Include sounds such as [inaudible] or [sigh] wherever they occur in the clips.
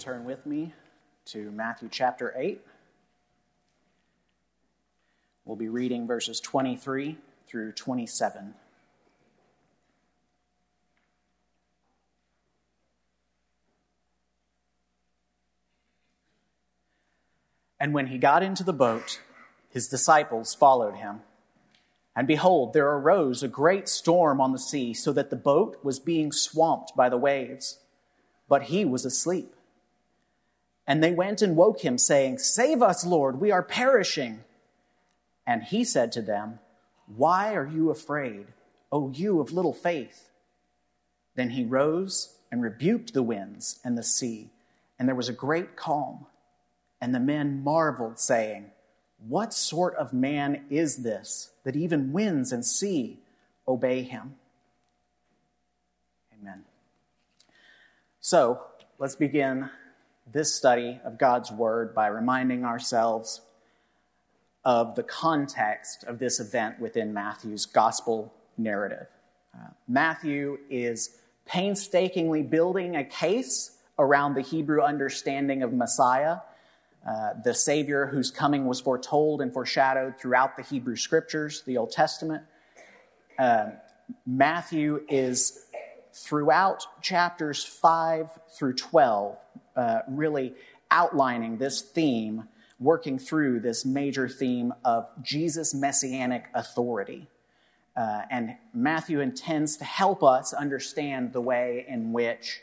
turn with me to Matthew chapter 8. We'll be reading verses 23 through 27. And when he got into the boat, his disciples followed him. And behold, there arose a great storm on the sea, so that the boat was being swamped by the waves. But he was asleep. And they went and woke him, saying, Save us, Lord, we are perishing. And he said to them, Why are you afraid, O you of little faith? Then he rose and rebuked the winds and the sea, and there was a great calm. And the men marveled, saying, What sort of man is this that even winds and sea obey him? Amen. So let's begin this study of God's Word by reminding ourselves of the context of this event within Matthew's gospel narrative. Uh, Matthew is painstakingly building a case around the Hebrew understanding of Messiah uh, the Savior whose coming was foretold and foreshadowed throughout the Hebrew Scriptures, the Old Testament. Uh, Matthew is throughout chapters 5 through 12, uh, really outlining this theme, working through this major theme of Jesus' messianic authority. Uh, and Matthew intends to help us understand the way in which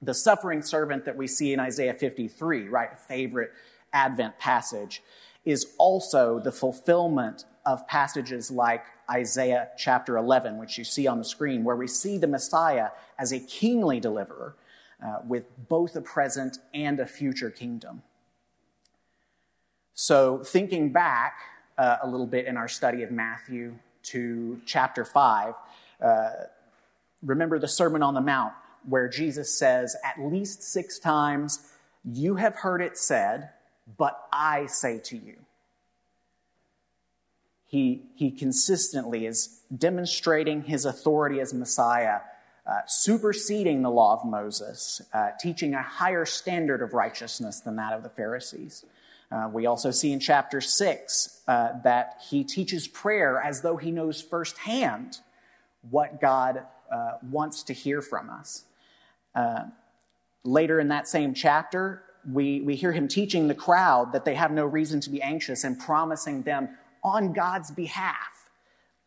the suffering servant that we see in Isaiah 53, right, favorite Advent passage, is also the fulfillment of passages like Isaiah chapter 11, which you see on the screen, where we see the Messiah as a kingly deliverer uh, with both a present and a future kingdom. So, thinking back uh, a little bit in our study of Matthew to chapter 5, uh, remember the Sermon on the Mount where Jesus says at least six times, You have heard it said, but I say to you. He, he consistently is demonstrating his authority as Messiah, uh, superseding the law of Moses, uh, teaching a higher standard of righteousness than that of the Pharisees. Uh, we also see in chapter 6 uh, that he teaches prayer as though he knows firsthand what God uh, wants to hear from us. Later in that same chapter, we, we hear him teaching the crowd that they have no reason to be anxious and promising them on God's behalf,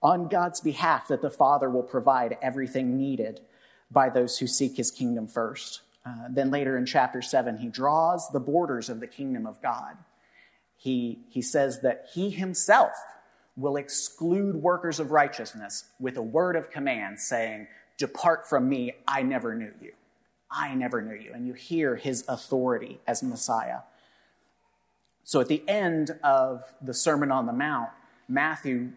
on God's behalf, that the Father will provide everything needed by those who seek his kingdom first. Uh, then later in chapter 7, he draws the borders of the kingdom of God. He, he says that he himself will exclude workers of righteousness with a word of command saying, Depart from me, I never knew you. I never knew you. And you hear his authority as Messiah. So at the end of the Sermon on the Mount, Matthew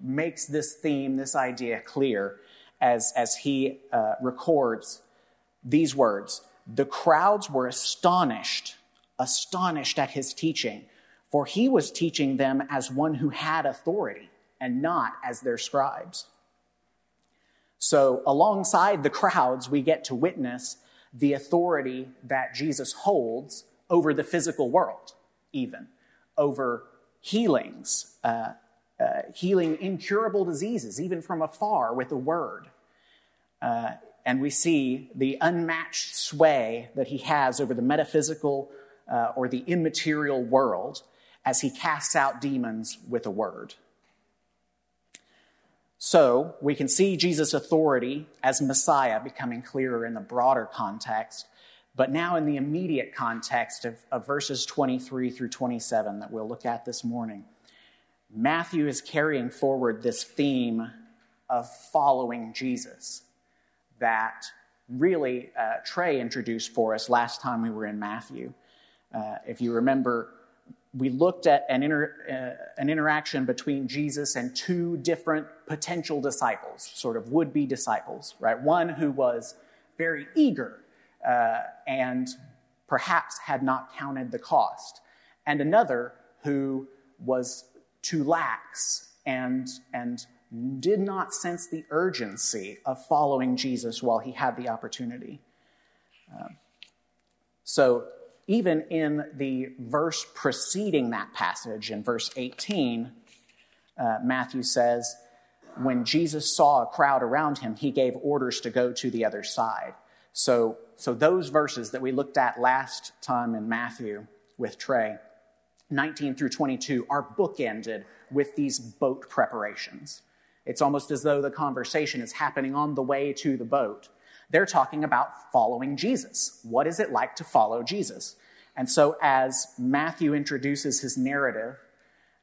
makes this theme, this idea clear as, as he uh, records these words The crowds were astonished, astonished at his teaching, for he was teaching them as one who had authority and not as their scribes. So, alongside the crowds, we get to witness the authority that Jesus holds over the physical world, even over healings, uh, uh, healing incurable diseases, even from afar with a word. Uh, and we see the unmatched sway that he has over the metaphysical uh, or the immaterial world as he casts out demons with a word. So we can see Jesus' authority as Messiah becoming clearer in the broader context, but now in the immediate context of, of verses 23 through 27 that we'll look at this morning. Matthew is carrying forward this theme of following Jesus that really uh, Trey introduced for us last time we were in Matthew. Uh, if you remember, we looked at an, inter, uh, an interaction between Jesus and two different potential disciples, sort of would be disciples, right? One who was very eager uh, and perhaps had not counted the cost, and another who was too lax and, and did not sense the urgency of following Jesus while he had the opportunity. Uh, So, even in the verse preceding that passage, in verse 18, uh, Matthew says, when Jesus saw a crowd around him, he gave orders to go to the other side. So, so those verses that we looked at last time in Matthew with Trey, 19 through 22, are bookended with these boat preparations. It's almost as though the conversation is happening on the way to the boat. They're talking about following Jesus. What is it like to follow Jesus? And so, as Matthew introduces his narrative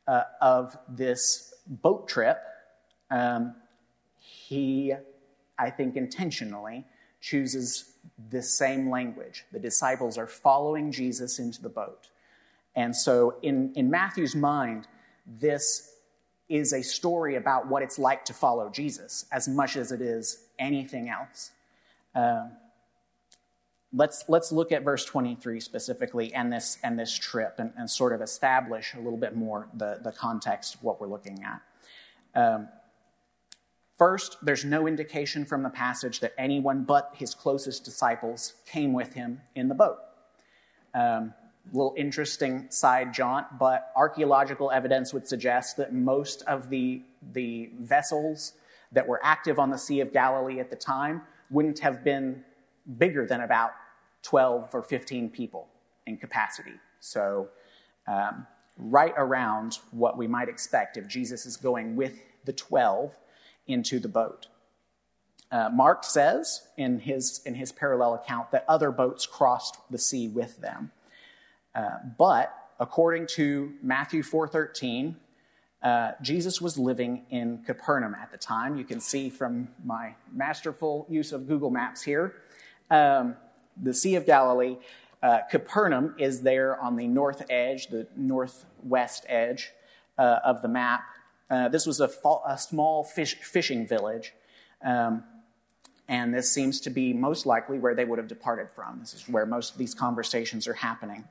uh, of this boat trip, um, he, I think, intentionally chooses the same language. The disciples are following Jesus into the boat. And so, in, in Matthew's mind, this is a story about what it's like to follow Jesus as much as it is anything else. Um, let's, let's look at verse 23 specifically and this, and this trip and, and sort of establish a little bit more the, the context of what we're looking at. Um, first, there's no indication from the passage that anyone but his closest disciples came with him in the boat. Um, little interesting side jaunt, but archaeological evidence would suggest that most of the, the vessels that were active on the Sea of Galilee at the time wouldn't have been bigger than about 12 or 15 people in capacity. So, um, right around what we might expect if Jesus is going with the 12 into the boat. Uh, Mark says in his, in his parallel account that other boats crossed the sea with them. Uh, but according to Matthew 4:13, uh, Jesus was living in Capernaum at the time. You can see from my masterful use of Google Maps here, um, the Sea of Galilee. Uh, Capernaum is there on the north edge, the northwest edge uh, of the map. Uh, this was a, fa- a small fish- fishing village. Um, and this seems to be most likely where they would have departed from. This is where most of these conversations are happening.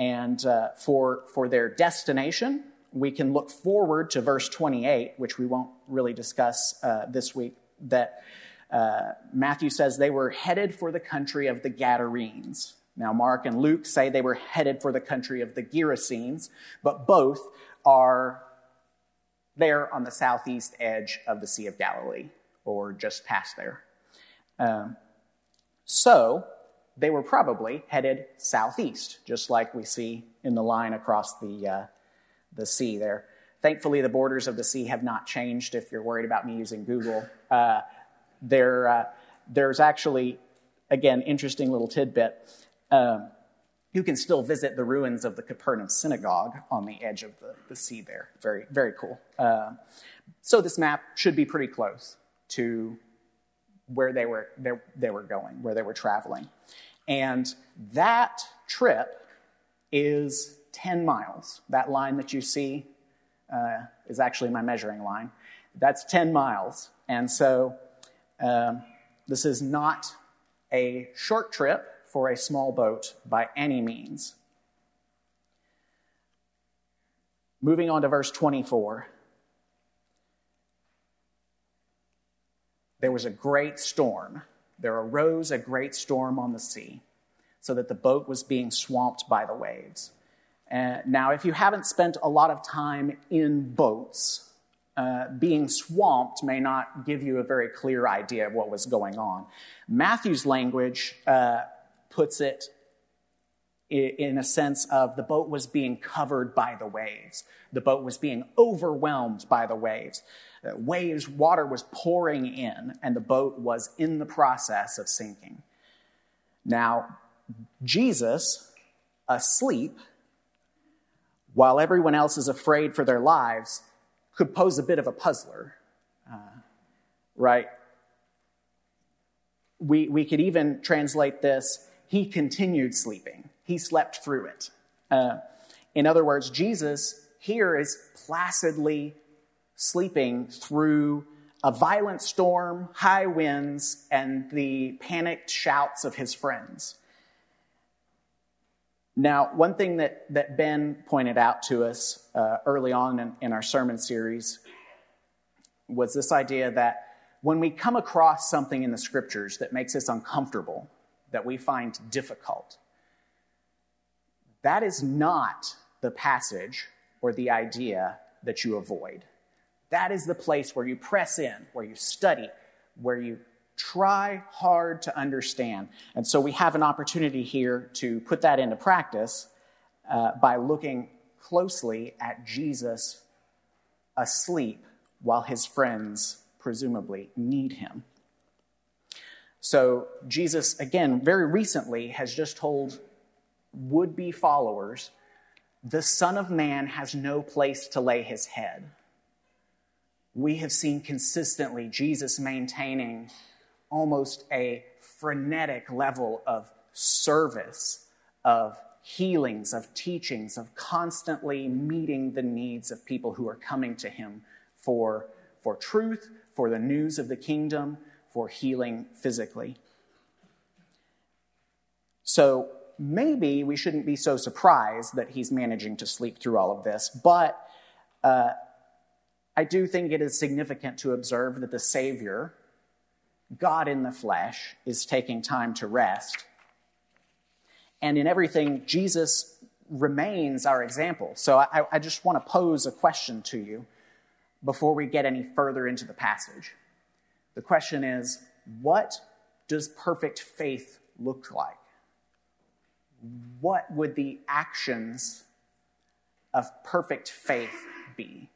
And uh, for, for their destination, we can look forward to verse 28, which we won't really discuss uh, this week, that uh, Matthew says they were headed for the country of the Gadarenes. Now, Mark and Luke say they were headed for the country of the Gerasenes, but both are there on the southeast edge of the Sea of Galilee, or just past there. Um, so, they were probably headed southeast, just like we see in the line across the, uh, the sea there. Thankfully, the borders of the sea have not changed if you're worried about me using Google. Uh, there, uh, there's actually, again, interesting little tidbit. Um, you can still visit the ruins of the Capernaum synagogue on the edge of the, the sea there. Very, very cool. Uh, so this map should be pretty close to where they were, they, they were going, where they were traveling. And that trip is 10 miles. That line that you see uh, is actually my measuring line. That's 10 miles. And so um, this is not a short trip for a small boat by any means. Moving on to verse 24. There was a great storm there arose a great storm on the sea, so that the boat was being swamped by the waves. Uh, now, if you haven't spent a lot of time in boats, uh, being swamped may not give you a very clear idea of what was going on. Matthew's language uh, puts it in a sense of the boat was being covered by the waves. The boat was being overwhelmed by the waves. Waves, water was pouring in, and the boat was in the process of sinking. Now, Jesus, asleep, while everyone else is afraid for their lives, could pose a bit of a puzzler, uh, right? We, we could even translate this he continued sleeping, he slept through it. Uh, in other words, Jesus here is placidly sleeping through a violent storm, high winds, and the panicked shouts of his friends. Now, one thing that, that Ben pointed out to us uh, early on in, in our sermon series was this idea that when we come across something in the scriptures that makes us uncomfortable, that we find difficult, that is not the passage or the idea that you avoid. That is the place where you press in, where you study, where you try hard to understand. And so we have an opportunity here to put that into practice uh, by looking closely at Jesus asleep while his friends presumably need him. So, Jesus, again, very recently has just told would be followers the Son of Man has no place to lay his head. We have seen consistently Jesus maintaining almost a frenetic level of service, of healings, of teachings, of constantly meeting the needs of people who are coming to him for, for truth, for the news of the kingdom, for healing physically. So maybe we shouldn't be so surprised that he's managing to sleep through all of this, but uh, I do think it is significant to observe that the Savior, God in the flesh, is taking time to rest. And in everything, Jesus remains our example. So I, I just want to pose a question to you before we get any further into the passage. The question is what does perfect faith look like? What would the actions of perfect faith be?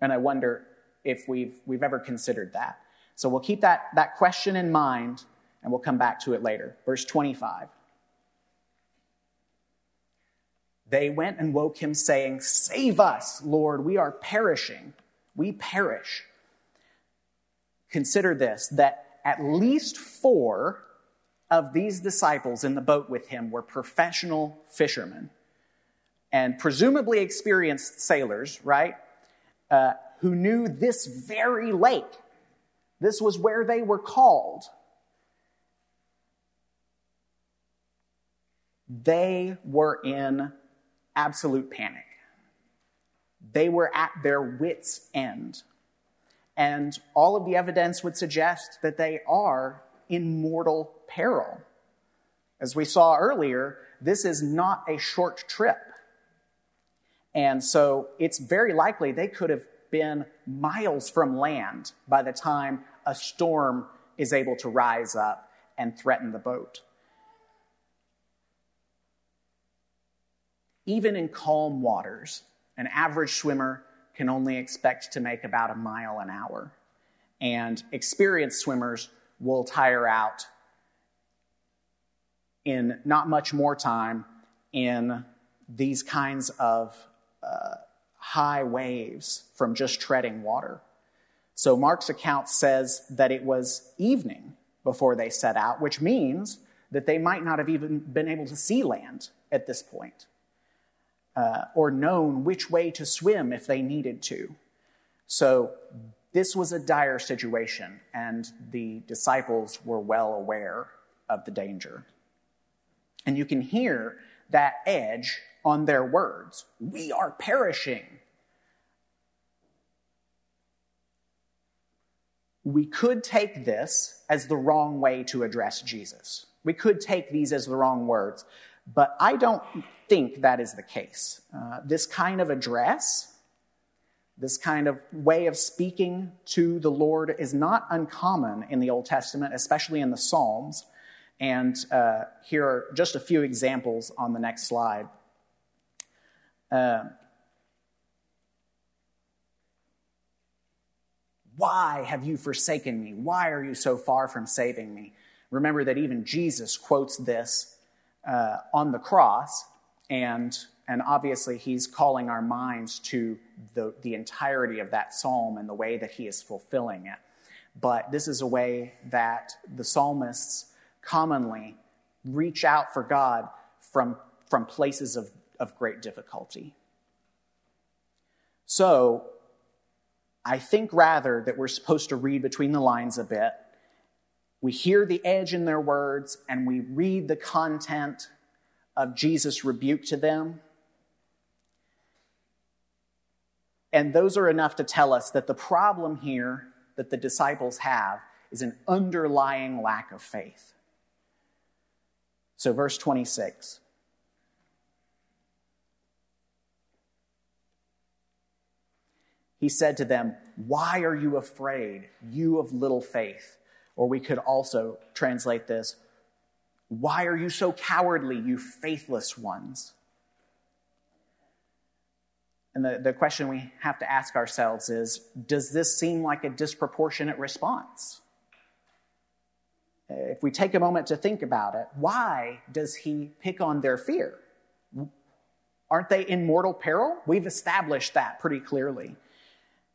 And I wonder if we've, we've ever considered that. So we'll keep that, that question in mind and we'll come back to it later. Verse 25. They went and woke him, saying, Save us, Lord, we are perishing. We perish. Consider this that at least four of these disciples in the boat with him were professional fishermen and presumably experienced sailors, right? Uh, who knew this very lake. This was where they were called. They were in absolute panic. They were at their wits' end. And all of the evidence would suggest that they are in mortal peril. As we saw earlier, this is not a short trip. And so it's very likely they could have been miles from land by the time a storm is able to rise up and threaten the boat. Even in calm waters, an average swimmer can only expect to make about a mile an hour. And experienced swimmers will tire out in not much more time in these kinds of uh, high waves from just treading water. So Mark's account says that it was evening before they set out, which means that they might not have even been able to see land at this point uh, or known which way to swim if they needed to. So this was a dire situation, and the disciples were well aware of the danger. And you can hear that edge on their words We are perishing. We could take this as the wrong way to address Jesus. We could take these as the wrong words. But I don't think that is the case. Uh, this kind of address, this kind of way of speaking to the Lord is not uncommon in the Old Testament, especially in the Psalms. And uh, here are just a few examples on the next slide. Uh, Why have you forsaken me? Why are you so far from saving me? Remember that even Jesus quotes this uh, on the cross, and, and obviously he's calling our minds to the, the entirety of that psalm and the way that he is fulfilling it. But this is a way that the psalmists commonly reach out for God from, from places of, of great difficulty. So, I think rather that we're supposed to read between the lines a bit we hear the edge in their words and we read the content of Jesus' rebuke to them. And those are enough to tell us that the problem here that the disciples have is an underlying lack of faith. So, verse 26. He said to them, Why are you afraid, you of little faith? Or we could also translate this, Why are you so cowardly, you faithless ones? And the, the question we have to ask ourselves is Does this seem like a disproportionate response? If we take a moment to think about it, why does he pick on their fear? Aren't they in mortal peril? We've established that pretty clearly.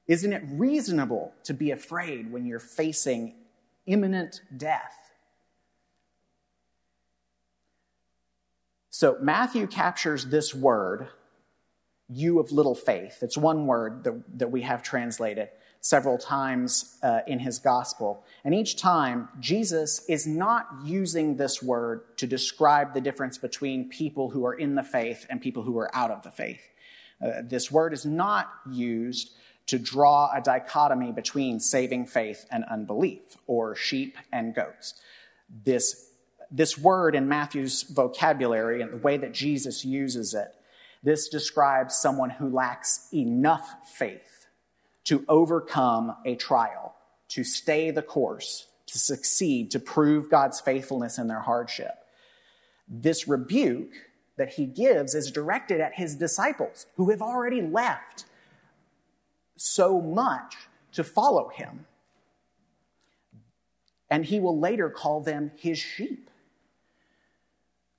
Isn't it reasonable to be afraid when you're facing imminent death? So Matthew captures this word, you of little faith. It's one word that, that we have translated several times uh, in his gospel. And each time, Jesus is not using this word to describe the difference between people who are in the faith and people who are out of the faith. Uh, this word is not used to draw a dichotomy between saving faith and unbelief, or sheep and goats. This, this word in Matthew's vocabulary and the way that Jesus uses it, this describes someone who lacks enough faith to overcome a trial, to stay the course, to succeed, to prove God's faithfulness in their hardship. This rebuke that he gives is directed at his disciples who have already left so much to follow him. And he will later call them his sheep.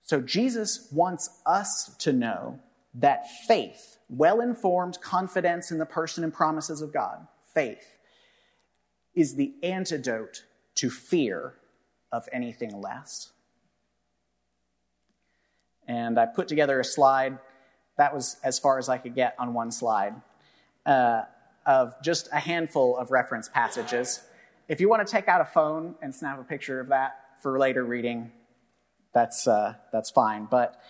So Jesus wants us to know that faith, well informed confidence in the person and promises of God, faith, is the antidote to fear of anything less. And I put together a slide. That was as far as I could get on one slide. Uh, of just a handful of reference passages. If you want to take out a phone and snap a picture of that for later reading, that's, uh, that's fine. But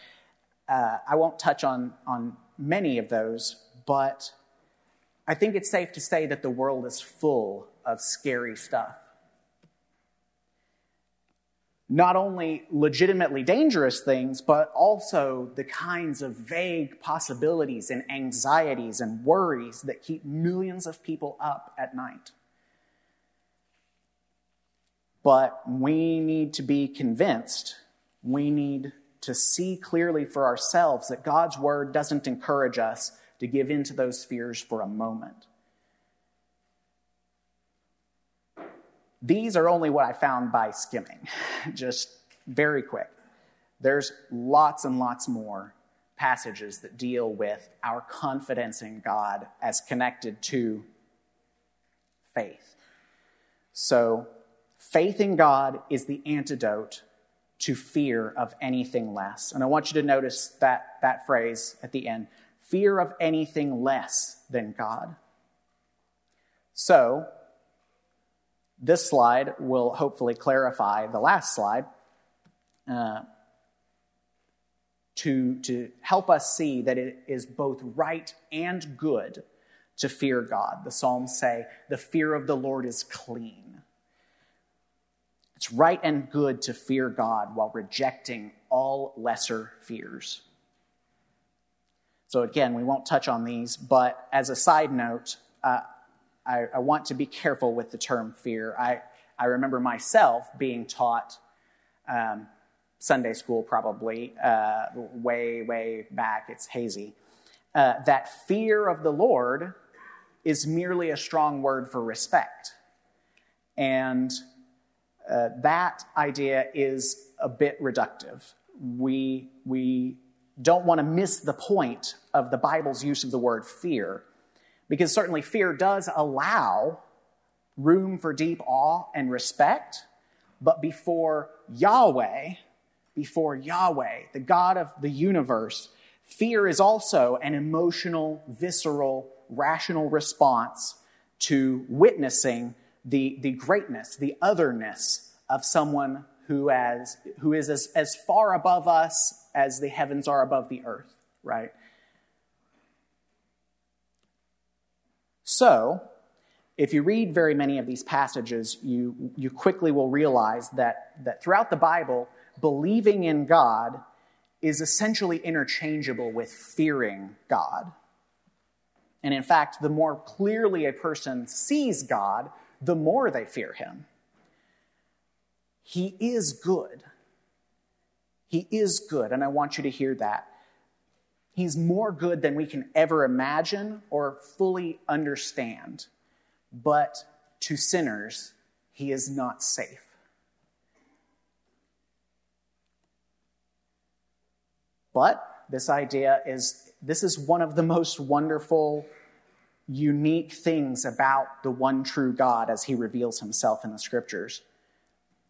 uh, I won't touch on, on many of those, but I think it's safe to say that the world is full of scary stuff not only legitimately dangerous things, but also the kinds of vague possibilities and anxieties and worries that keep millions of people up at night. But we need to be convinced, we need to see clearly for ourselves that God's word doesn't encourage us to give in to those fears for a moment. These are only what I found by skimming, [laughs] just very quick. There's lots and lots more passages that deal with our confidence in God as connected to faith. So, faith in God is the antidote to fear of anything less. And I want you to notice that, that phrase at the end fear of anything less than God. So, this slide will hopefully clarify the last slide uh, to, to help us see that it is both right and good to fear God. The Psalms say, the fear of the Lord is clean. It's right and good to fear God while rejecting all lesser fears. So, again, we won't touch on these, but as a side note, uh, I, I, want to be careful with the term fear. I, I remember myself being taught um, Sunday school, probably uh, way, way back, it's hazy, uh, that fear of the Lord is merely a strong word for respect. And uh, that idea is a bit reductive. We, we don't want to miss the point of the Bible's use of the word fear because certainly fear does allow room for deep awe and respect, but before Yahweh, before Yahweh, the God of the universe, fear is also an emotional, visceral, rational response to witnessing the, the greatness, the otherness of someone who, has, who is as, as far above us as the heavens are above the earth, right? So, if you read very many of these passages, you, you quickly will realize that, that throughout the Bible, believing in God is essentially interchangeable with fearing God. And in fact, the more clearly a person sees God, the more they fear him. He is good. He is good, and I want you to hear that. He's more good than we can ever imagine or fully understand. But to sinners, he is not safe. But this idea is this is one of the most wonderful, unique things about the one true God as he reveals himself in the scriptures.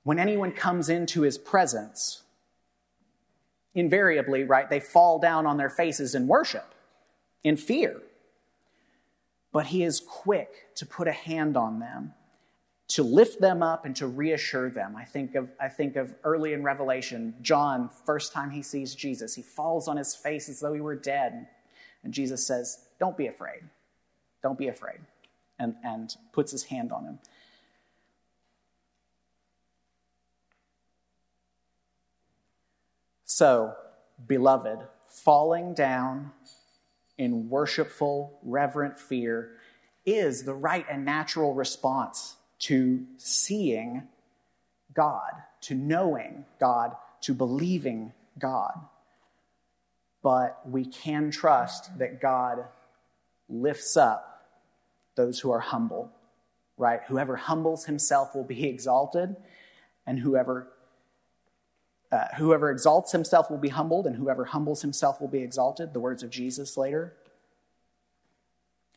When anyone comes into his presence, invariably, right, they fall down on their faces in worship, in fear. But he is quick to put a hand on them, to lift them up and to reassure them. I think of, I think of early in Revelation, John, first time he sees Jesus, he falls on his face as though he were dead. And Jesus says, Don't be afraid. Don't be afraid. And, and puts his hand on him. So, beloved, falling down in worshipful, reverent fear is the right and natural response to seeing God, to knowing God, to believing God. But we can trust that God lifts up those who are humble, right? Whoever humbles himself will be [laughs] exalted, and whoever uh, whoever exalts himself will be humbled, and whoever humbles himself will be exalted. The words of Jesus later.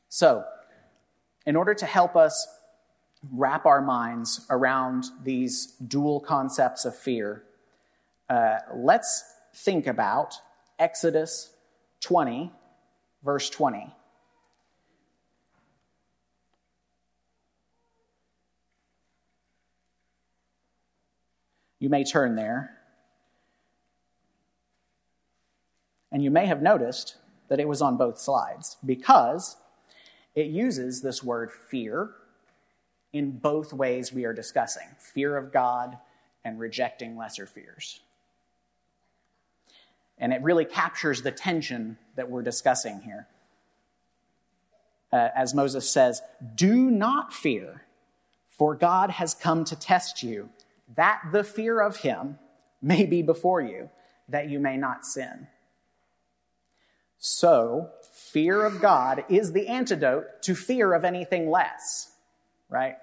So, in order to help us wrap our minds around these dual concepts of fear, uh, let's think about Exodus 20, verse 20. You may turn there. And you may have noticed that it was on both slides because it uses this word fear in both ways we are discussing fear of God and rejecting lesser fears. And it really captures the tension that we're discussing here. Uh, as Moses says, Do not fear, for God has come to test you, that the fear of him may be before you, that you may not sin. So, fear of God is the antidote to fear of anything less, right?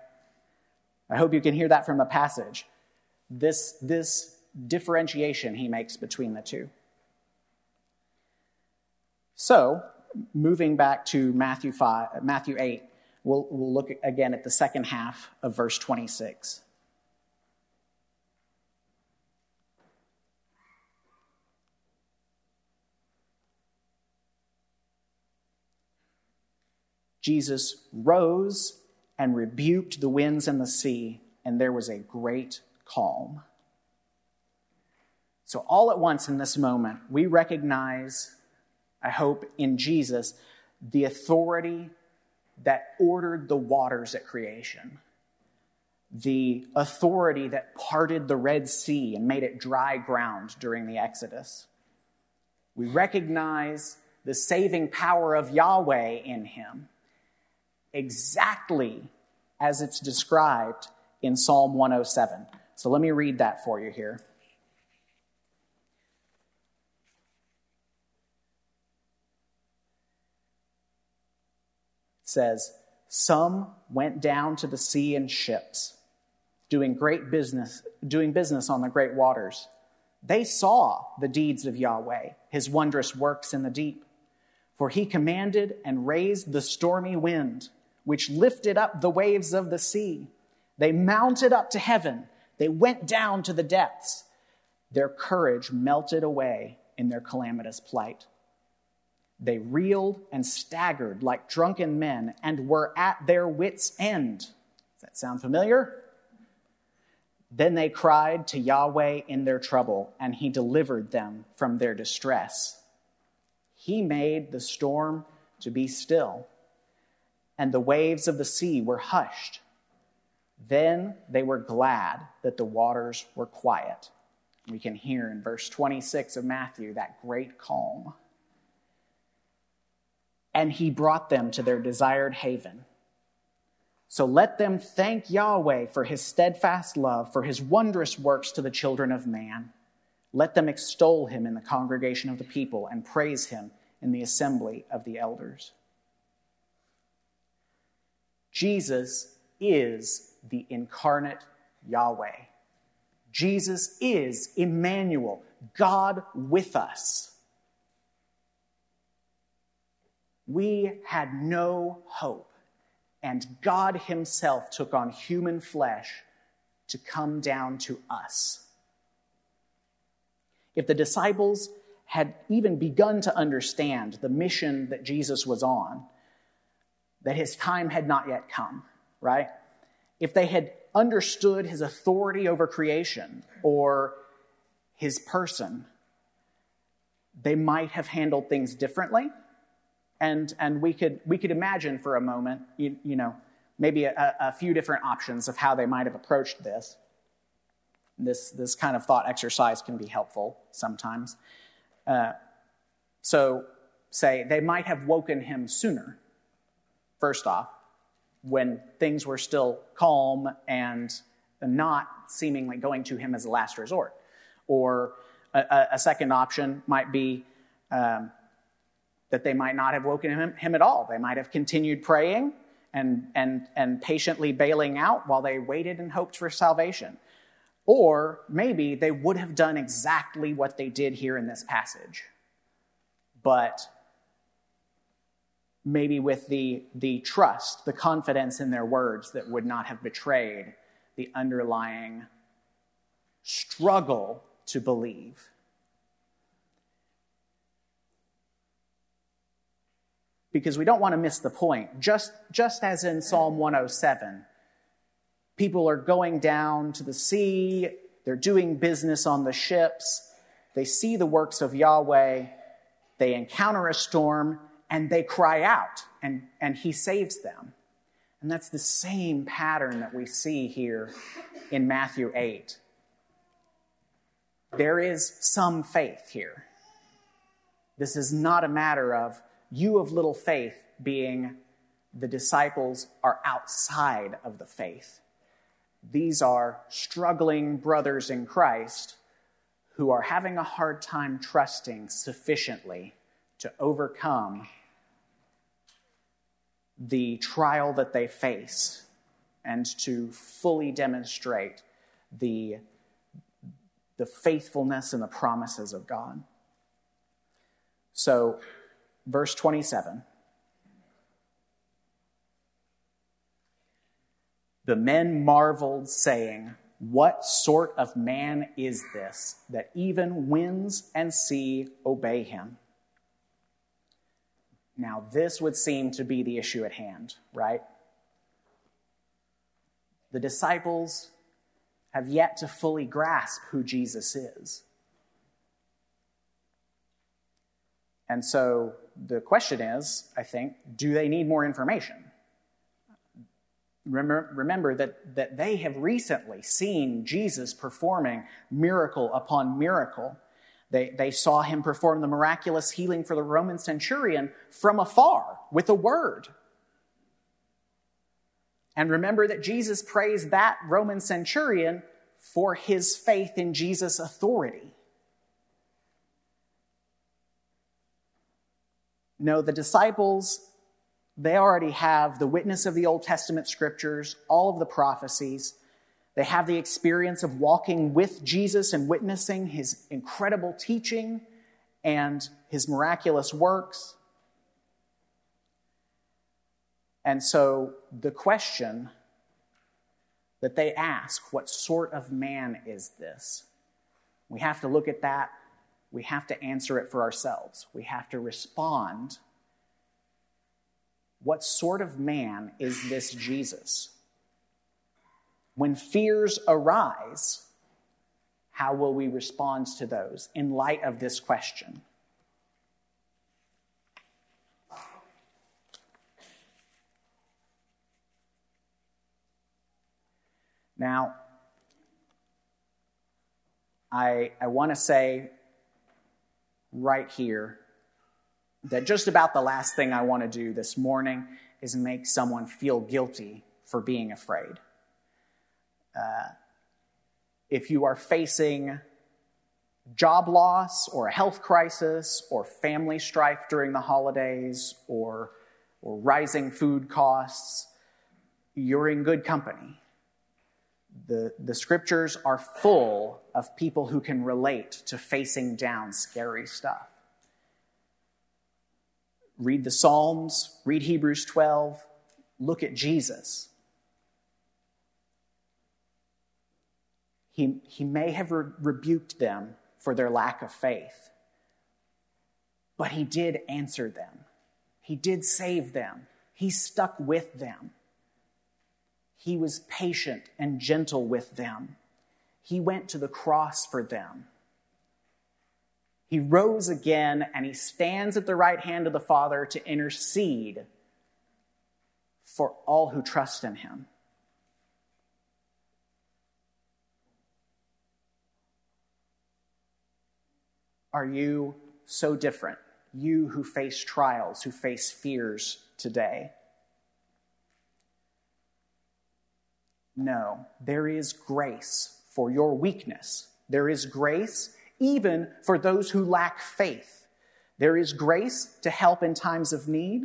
I hope you can hear that from the passage. This, this differentiation he makes between the two. So, moving back to Matthew, 5, Matthew 8, we'll, we'll look again at the second half of verse 26. Jesus rose and rebuked the winds and the sea, and there was a great calm. So, all at once in this moment, we recognize, I hope, in Jesus, the authority that ordered the waters at creation, the authority that parted the Red Sea and made it dry ground during the Exodus. We recognize the saving power of Yahweh in him exactly as it's described in Psalm 107. So let me read that for you here. It says, Some went down to the sea in ships, doing great business, doing business on the great waters. They saw the deeds of Yahweh, his wondrous works in the deep. For he commanded and raised the stormy wind which lifted up the waves of the sea. They mounted up to heaven. They went down to the depths. Their courage melted away in their calamitous plight. They reeled and staggered like drunken men and were at their wits' end. Does that sound familiar? Then they cried to Yahweh in their trouble, and he delivered them from their distress. He made the storm to be still and the waves of the sea were hushed. Then they were glad that the waters were quiet. We can hear in verse 26 of Matthew that great calm. And he brought them to their desired haven. So let them thank Yahweh for his steadfast love, for his wondrous works to the children of man. Let them extol him in the congregation of the people and praise him in the assembly of the elders. Jesus is the incarnate Yahweh. Jesus is Emmanuel, God with us. We had no hope, and God Himself took on human flesh to come down to us. If the disciples had even begun to understand the mission that Jesus was on, that his time had not yet come, right? If they had understood his authority over creation or his person, they might have handled things differently. And, and we, could, we could imagine for a moment, you, you know, maybe a, a few different options of how they might have approached this. This, this kind of thought exercise can be helpful sometimes. Uh, so, say, they might have woken him sooner, first off, when things were still calm and not seemingly going to him as a last resort. Or a, a second option might be um, that they might not have woken him, him at all. They might have continued praying and, and, and patiently bailing out while they waited and hoped for salvation. Or maybe they would have done exactly what they did here in this passage, but maybe with the, the trust, the confidence in their words that would not have betrayed the underlying struggle to believe. Because we don't want to miss the point. Just, just as in Psalm 107, people are going down to the sea, they're doing business on the ships, they see the works of Yahweh, they encounter a storm, and they cry out, and, and he saves them. And that's the same pattern that we see here in Matthew 8. There is some faith here. This is not a matter of you of little faith being the disciples are outside of the faith. These are struggling brothers in Christ who are having a hard time trusting sufficiently to overcome the trial that they face and to fully demonstrate the, the faithfulness and the promises of God. So, verse 27 The men marveled, saying, What sort of man is this that even winds and sea obey him? Now, this would seem to be the issue at hand, right? The disciples have yet to fully grasp who Jesus is. And so the question is, I think, do they need more information? Remember, remember, that, that they have recently seen Jesus performing miracle upon miracle they, they saw him perform the miraculous healing for the Roman centurion from afar with a word. And remember that Jesus praised that Roman centurion for his faith in Jesus' authority. No, the disciples, they already have the witness of the Old Testament scriptures, all of the prophecies. They have the experience of walking with Jesus and witnessing his incredible teaching and his miraculous works. And so the question that they ask, what sort of man is this? We have to look at that. We have to answer it for ourselves. We have to respond. What sort of man is this Jesus? When fears arise, how will we respond to those in light of this question? Now, I, I want to say right here that just about the last thing I want to do this morning is make someone feel guilty for being afraid. Uh, if you are facing job loss or a health crisis or family strife during the holidays or, or rising food costs, you're in good company. The, the scriptures are full of people who can relate to facing down scary stuff. Read the Psalms, read Hebrews 12, look at Jesus. He, he may have re- rebuked them for their lack of faith, but he did answer them. He did save them. He stuck with them. He was patient and gentle with them. He went to the cross for them. He rose again and he stands at the right hand of the Father to intercede for all who trust in him. Are you so different? You who face trials, who face fears today. No, there is grace for your weakness. There is grace even for those who lack faith. There is grace to help in times of need,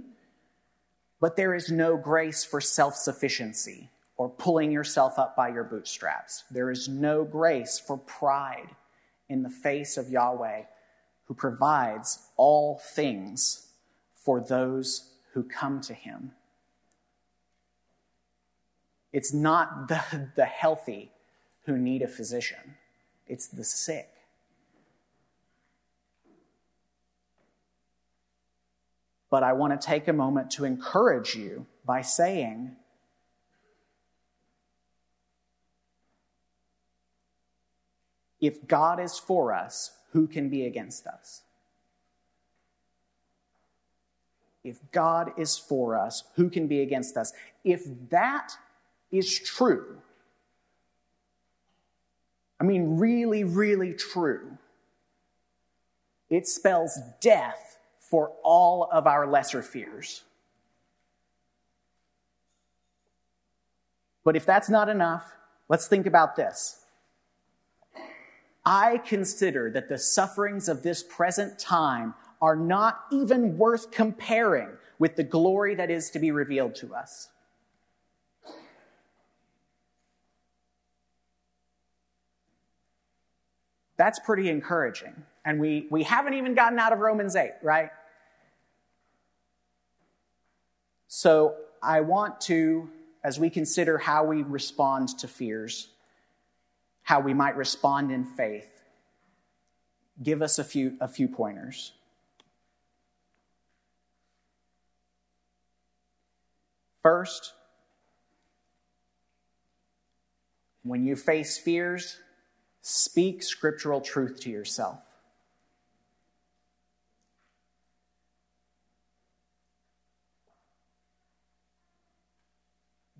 but there is no grace for self sufficiency or pulling yourself up by your bootstraps. There is no grace for pride in the face of Yahweh, who provides all things for those who come to him. It's not [laughs] the, the healthy who need a physician, it's the sick. But I want to take a moment to encourage you by saying, if God is for us, who can be against us? If God is for us, who can be against us? If that is true, I mean, really, really true, it spells death for all of our lesser fears. But if that's not enough, let's think about this. I consider that the sufferings of this present time are not even worth comparing with the glory that is to be revealed to us. That's pretty encouraging. And we, we haven't even gotten out of Romans 8, right? So I want to, as we consider how we respond to fears, how we might respond in faith, give us a few, a few pointers. First, when you face fears, Speak scriptural truth to yourself.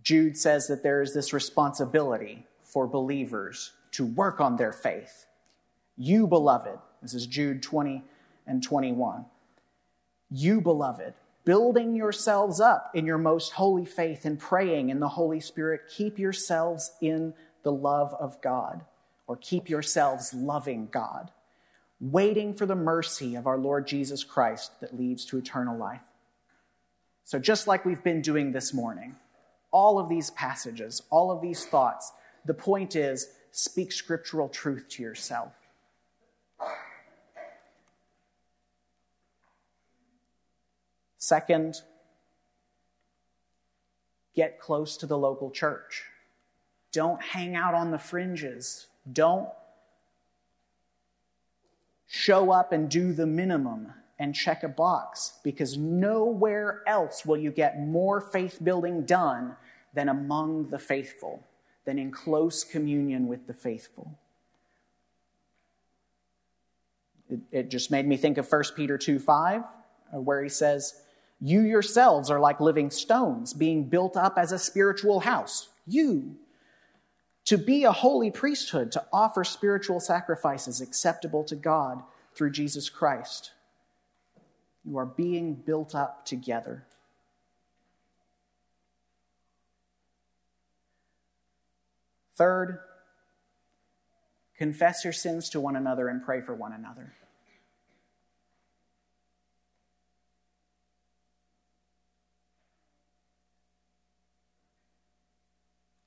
Jude says that there is this responsibility for believers to work on their faith. You, beloved, this is Jude 20 and 21. You, beloved, building yourselves up in your most holy faith and praying in the Holy Spirit, keep yourselves in the love of God or keep yourselves loving God, waiting for the mercy of our Lord Jesus Christ that leads to eternal life. So, just like we've been doing this morning, all of these passages, all of these thoughts, the point is speak scriptural truth to yourself. Second, get close to the local church. Don't hang out on the fringes. Don't show up and do the minimum and check a box because nowhere else will you get more faith building done than among the faithful, than in close communion with the faithful. It, it just made me think of 1 Peter 2 5, uh, where he says, You yourselves are like living stones being built up as a spiritual house. You to be a holy priesthood, to offer spiritual sacrifices acceptable to God through Jesus Christ. You are being built up together. Third, confess your sins to one another and pray for one another.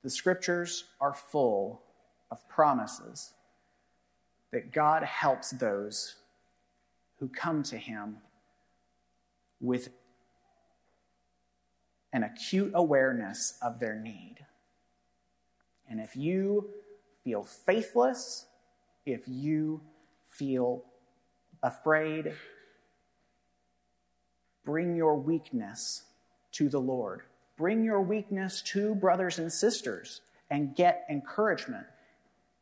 The scriptures are full of promises that God helps those who come to Him with an acute awareness of their need. And if you feel faithless, if you feel afraid, bring your weakness to the Lord. Bring your weakness to brothers and sisters and get encouragement,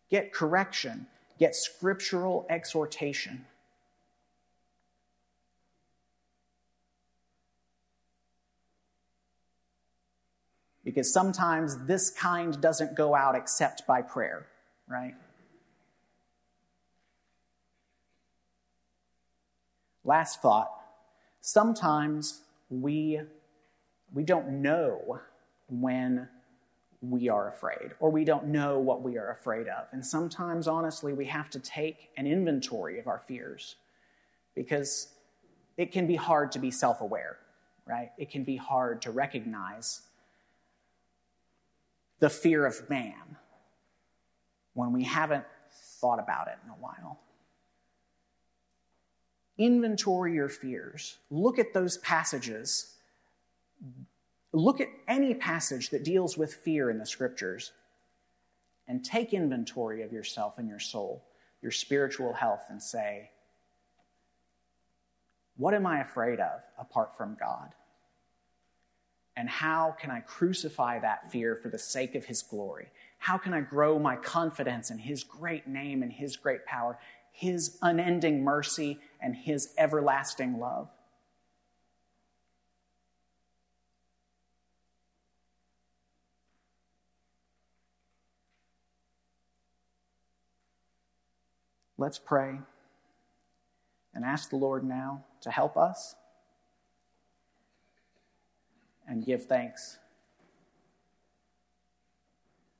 get correction, get scriptural exhortation. Because sometimes this kind doesn't go out except by prayer, right? Last thought sometimes we we don't know when we are afraid, or we don't know what we are afraid of. And sometimes, honestly, we have to take an inventory of our fears because it can be hard to be self aware, right? It can be hard to recognize the fear of man when we haven't thought about it in a while. Inventory your fears. Look at those passages Look at any passage that deals with fear in the scriptures and take inventory of yourself and your soul, your spiritual health, and say, What am I afraid of apart from God? And how can I crucify that fear for the sake of His glory? How can I grow my confidence in His great name and His great power, His unending mercy and His everlasting love? Let's pray and ask the Lord now to help us and give thanks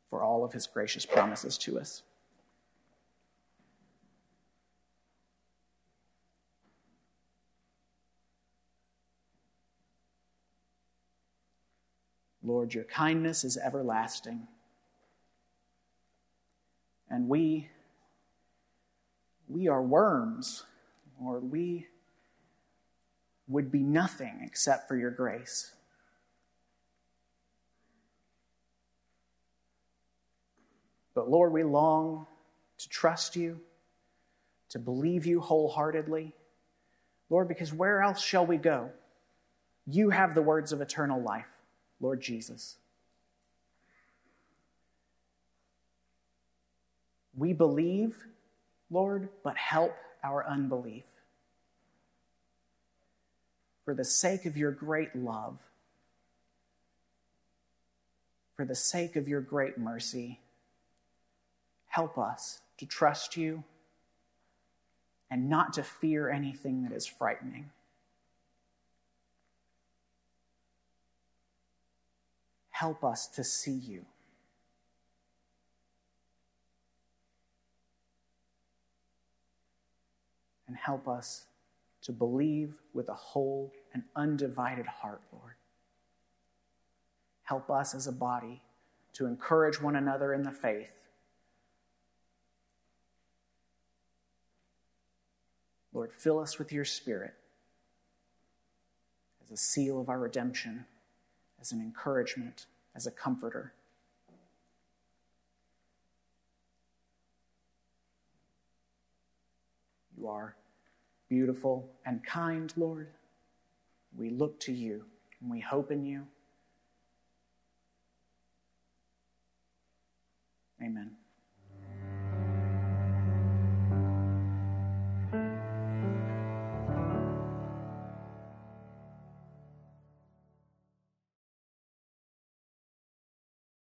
for all of his gracious promises to us. Lord, your kindness is everlasting. And we we are worms, or we would be nothing except for your grace. But Lord, we long to trust you, to believe you wholeheartedly. Lord, because where else shall we go? You have the words of eternal life, Lord Jesus. We believe Lord, but help our unbelief. For the sake of your great love, for the sake of your great mercy, help us to trust you and not to fear anything that is frightening. Help us to see you. and help us to believe with a whole and undivided heart, Lord. Help us as a body to encourage one another in the faith. Lord, fill us with your Spirit as a seal of our redemption, as an encouragement, as a comforter. You are beautiful and kind, Lord. We look to you and we hope in you. Amen.